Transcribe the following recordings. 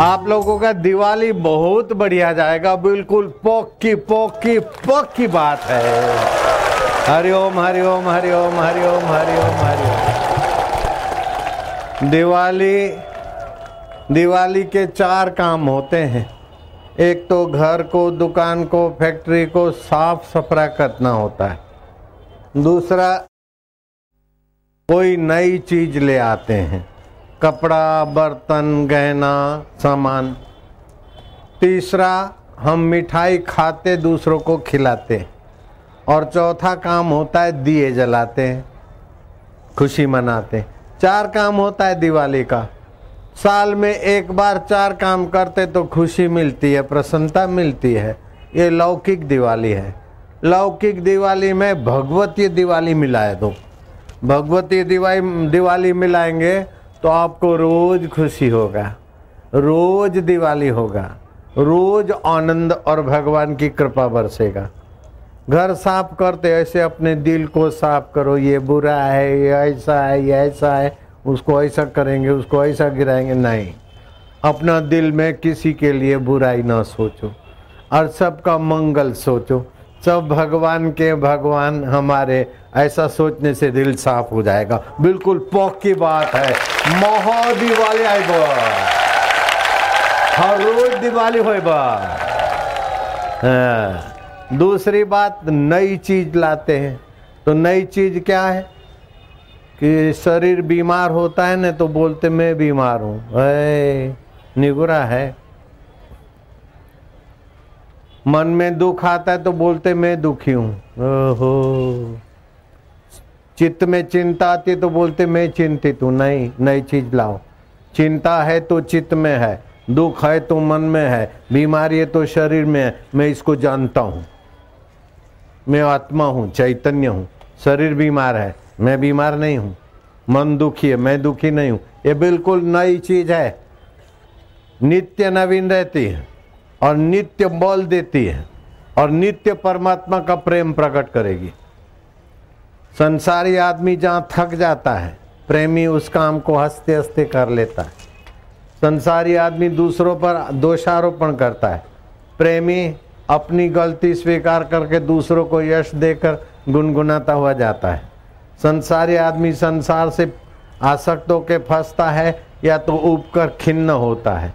आप लोगों का दिवाली बहुत बढ़िया जाएगा। बिल्कुल पक्की पक्की पक्की बात है। हरिओम हरिओम हरिओम हरिओम हरिओम हरिओम दिवाली दिवाली के चार काम होते हैं। एक तो घर को, दुकान को, फैक्ट्री को साफ़ सफरा करना होता है। दूसरा, कोई नई चीज़ ले आते हैं। कपड़ा, बर्तन, गहना, सामान। तीसरा, हम मिठाई खाते, दूसरों को खिलाते। और चौथा काम होता है दिए जलाते हैं खुशी मनाते। चार काम होता है दिवाली का। साल में एक बार चार काम करते तो खुशी मिलती है, प्रसन्नता मिलती है। ये लौकिक दिवाली है। लौकिक दिवाली में भगवतीय दिवाली मिलाए दो। भगवतीय दिवाली दिवाली मिलाएँगे तो आपको रोज खुशी होगा, रोज दिवाली होगा, रोज आनंद और भगवान की कृपा बरसेगा। घर साफ़ करते ऐसे अपने दिल को साफ़ करो, ये बुरा है, ये ऐसा है, ये ऐसा है, उसको ऐसा करेंगे, उसको ऐसा गिराएँगे, नहीं। अपना दिल में किसी के लिए बुराई ना सोचो और सबका मंगल सोचो। सब भगवान के भगवान हमारे, ऐसा सोचने से दिल साफ़ हो जाएगा। बिल्कुल पौक की बात है। महो दिवाली बा। हर रोज दिवाली हो हाँ। दूसरी बात, नई चीज़ लाते हैं। तो नई चीज़ क्या है? कि शरीर बीमार होता है ना तो बोलते, मैं बीमार हूँ। निगुरा है। मन में दुख आता है तो बोलते, मैं दुखी हूँ। ओहो। चित्त में चिंता आती है तो बोलते, मैं चिंतित हूँ नहीं नई चीज़ लाओ। चिंता है तो चित्त में है, दुख है तो मन में है, बीमारी है तो शरीर में है। मैं इसको जानता हूँ। मैं आत्मा हूँ, चैतन्य हूँ। शरीर बीमार है, मैं बीमार नहीं हूँ। मन दुखी है, मैं दुखी नहीं हूँ। ये बिल्कुल नई चीज़ है। नित्य नवीन रहती है। और नित्य बल देती है और नित्य परमात्मा का प्रेम प्रकट करेगी। संसारी आदमी जहाँ थक जाता है, प्रेमी उस काम को हँसते हँसते कर लेता है। संसारी आदमी दूसरों पर दोषारोपण करता है। प्रेमी अपनी गलती स्वीकार करके दूसरों को यश देकर गुनगुनाता हुआ जाता है। संसारी आदमी संसार से आसक्त के फंसता है या तो उब कर खिन्न होता है।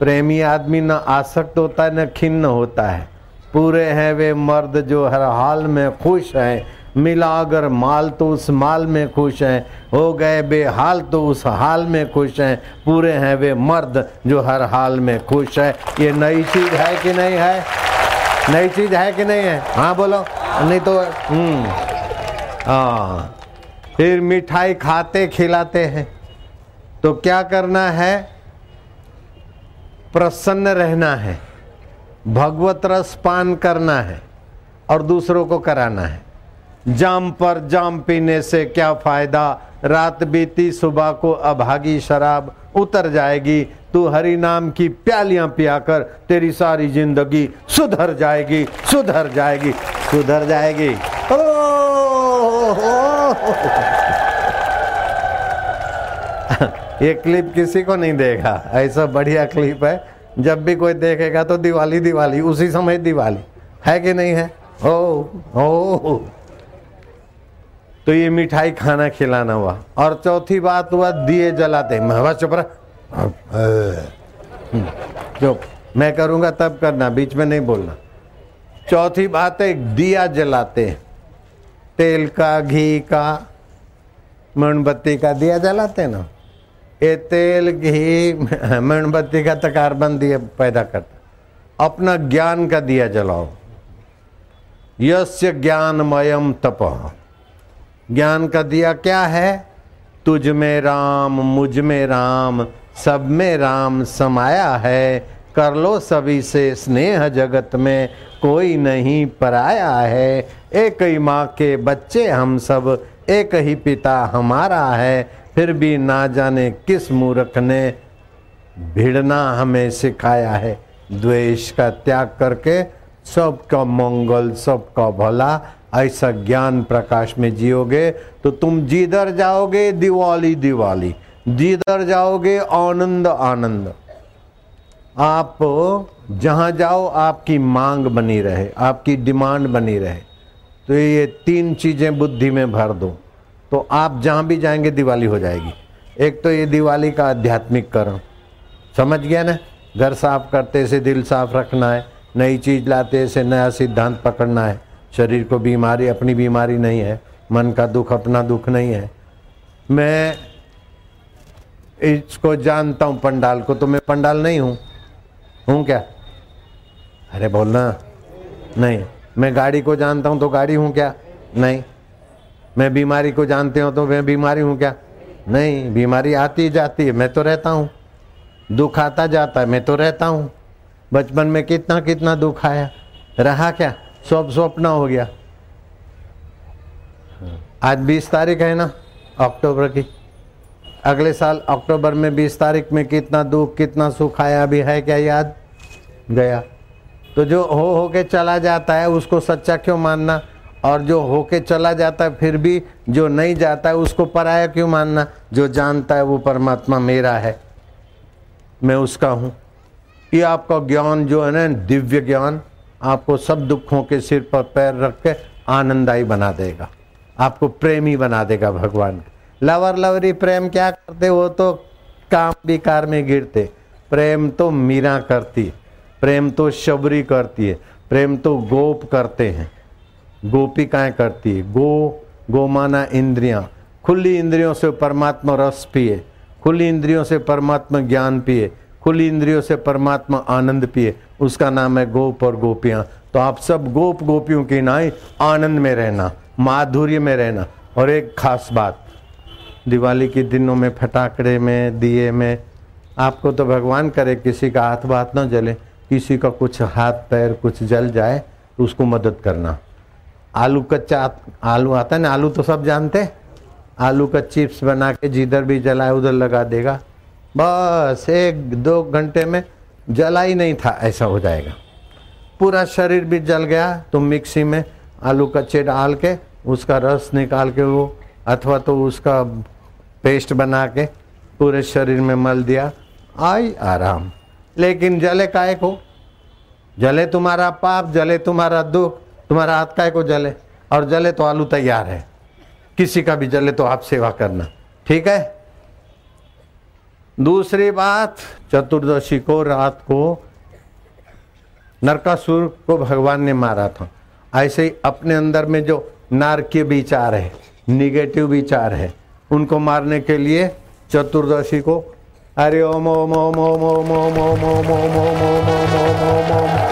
प्रेमी आदमी न आसक्त होता है, न खिन्न होता है। पूरे हैं वे मर्द जो हर हाल में खुश हैं। मिला अगर माल तो उस माल में खुश हैं। हो गए बेहाल तो उस हाल में खुश हैं। पूरे हैं वे मर्द जो हर हाल में खुश है। ये नई चीज़ है कि नहीं है? नई चीज़ है कि नहीं है? हाँ बोलो। नहीं तो हम्म। हाँ। फिर मिठाई खाते खिलाते हैं। तो क्या करना है? प्रसन्न रहना है भगवत रस पान करना है और दूसरों को कराना है। जाम पर जाम पीने से क्या फ़ायदा? रात बीती सुबह को अभागी शराब उतर जाएगी तू हरि नाम की प्यालियाँ पियाकर तेरी सारी ज़िंदगी सुधर जाएगी सुधर जाएगी सुधर जाएगी। ओ, ओ, ओ, ये क्लिप किसी को नहीं देगा। ऐसा बढ़िया क्लिप है। जब भी कोई देखेगा तो दिवाली दिवाली, उसी समय दिवाली। है कि नहीं है? ओ ओ तो ये मिठाई खाना खिलाना हुआ। और चौथी बात हुआ, दिए जलाते। महवा चुप रहा। जो मैं करूँगा तब करना, बीच में नहीं बोलना। चौथी बात है, दिया जलाते। तेल का, घी का, मोमबत्ती का, दिया जलाते ना। ये तेल, घी, मेणबत्ती का तो कार्बन दिया पैदा करता अपना ज्ञान का दिया जलाओ। यस्य ज्ञानमयम तप। ज्ञान का दिया क्या है? तुझ में राम, मुझमें राम, सब में राम समाया है। कर लो सभी से स्नेह जगत में, कोई नहीं पराया है। एक ही माँ के बच्चे हम सब, एक ही पिता हमारा है। फिर भी ना जाने किस मूर्ख ने भिड़ना हमें सिखाया है। द्वेष का त्याग करके सबका मंगल, सबका भला, ऐसा ज्ञान प्रकाश में जियोगे तो तुम जिधर जाओगे दिवाली दिवाली। जिधर जाओगे आनंद आनंद। आप जहाँ जाओ, आपकी मांग बनी रहे, आपकी डिमांड बनी रहे। तो ये तीन चीज़ें बुद्धि में भर दो। तो आप जहाँ भी जाएँगे, दिवाली हो जाएगी। एक तो ये दिवाली का आध्यात्मिक कर्म। समझ गया ना? घर साफ़ करते से दिल साफ़ रखना है, नई चीज़ लाते से नया सिद्धांत पकड़ना है। शरीर को बीमारी, अपनी बीमारी नहीं है। मन का दुख, अपना दुख नहीं है। मैं इसको जानता हूँ, पंडाल को तो मैं पंडाल नहीं हूँ। हूँ क्या? अरे बोलना। नहीं। मैं गाड़ी को जानता हूँ तो गाड़ी हूँ क्या? नहीं। मैं बीमारी को जानते हो तो मैं बीमारी हूँ क्या? नहीं, बीमारी आती जाती है, मैं तो रहता हूँ। दुख आता जाता है, मैं तो रहता हूँ। बचपन में कितना कितना दुख आया। रहा क्या? सब स्वप्न हो गया। आज बीस तारीख है ना, अक्टूबर की। अगले साल अक्टूबर में बीस तारीख में कितना दुख, कितना सुख आया, अभी है क्या याद? गया। तो जो हो हो के चला जाता है, उसको सच्चा क्यों मानना? और जो होके चला जाता है, फिर भी जो नहीं जाता है, उसको पराया क्यों मानना? जो जानता है वो परमात्मा मेरा है। मैं उसका हूँ। ये आपका ज्ञान जो है ना, दिव्य ज्ञान, आपको सब दुखों के सिर पर पैर रख के आनंदाई बना देगा। आपको प्रेमी बना देगा भगवान। लवर लवरी प्रेम क्या करते? वो तो काम विकार में गिरते। प्रेम तो मीरा करती है। प्रेम तो शबरी करती है। प्रेम तो गोप करते हैं। गोपिकाएँ करती है। गो गो माना इंद्रियाँ। खुली इंद्रियों से परमात्मा रस पिए। खुली इंद्रियों से परमात्मा ज्ञान पिए। खुली इंद्रियों से परमात्मा आनंद पिए। उसका नाम है गोप और गोपियाँ। तो आप सब गोप गोपियों की नाई आनंद में रहना, माधुर्य में रहना। और एक खास बात, दिवाली के दिनों में, फटाकड़े में, दिए में, आपको तो भगवान करे किसी का हाथ बात ना जले, किसी का कुछ हाथ पैर कुछ जल जाए तो उसको मदद करना। आलू कच्चा आलू आता है ना, आलू तो सब जानते आलू का चिप्स बना के जिधर भी जलाए, उधर लगा देगा। बस एक दो घंटे में जला ही नहीं था, ऐसा हो जाएगा। पूरा शरीर भी जल गया तो मिक्सी में आलू कच्चे डाल के, उसका रस निकाल के वो, अथवा तो उसका पेस्ट बना के पूरे शरीर में मल दिया, आई आराम। लेकिन जले काय को? जले तुम्हारा पाप, जले तुम्हारा दुख। तुम्हारा हाथ काय को जले और जले तो आलू तैयार है किसी का भी जले तो आप सेवा करना ठीक है दूसरी बात चतुर्दशी को रात को नरकासुर को भगवान ने मारा था ऐसे ही अपने अंदर में जो नारकीय विचार है निगेटिव विचार है उनको मारने के लिए चतुर्दशी को हरि ओम ओम ओम ओम ओम ओम ओम ओम ओम ओम ओम ओम ओम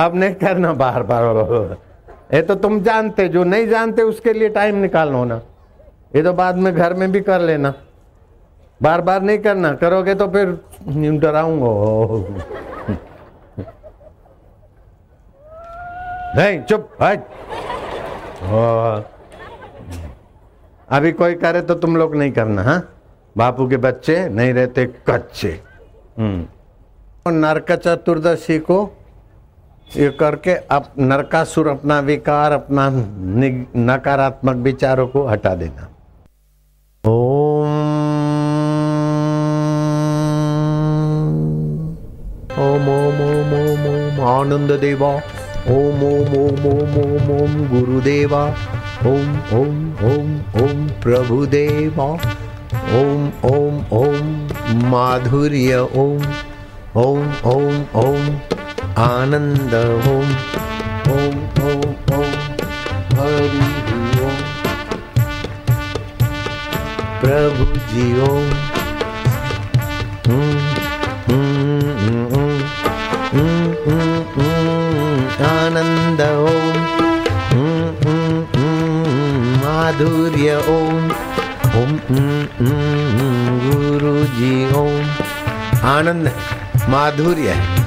अब नहीं करना बार बार ये तो तुम जानते जो नहीं जानते उसके लिए टाइम निकालना ना ये तो बाद में घर में भी कर लेना। बार बार नहीं करना। करोगे तो फिर डराऊँगा। नहीं चुप हट। अभी कोई करे तो तुम लोग नहीं करना हाँ? बापू के बच्चे नहीं रहते कच्चे। हम्म। नरक चतुर्दशी को ये करके अब नरकासुर अपना विकार अपना नकारात्मक विचारों को हटा देना ओम ओम ओम ओम ओम ओम आनंद देवा ओम ओम ओम ओम ओम ओम गुरुदेवा ओम ओम ओम ओम प्रभुदेवा ओम ओम ओम माधुर्य ओम ओम ओम ओम आनंद ॐ ॐ ॐ ॐ हरि ॐ प्रभुजी ॐ आनन्द ॐ माधुर्य ॐ ॐ हम्म, हम्म, हम्म, गुरुजी ॐ आनंद, माधुर्य है।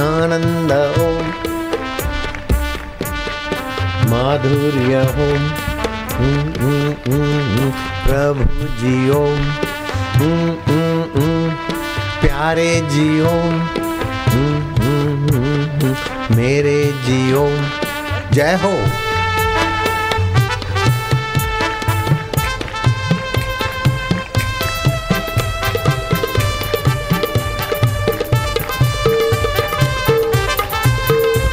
आनंद ओम माधुर्य ओम प्रभु जी ओम प्यारे जी ओम मेरे जी ओम जय हो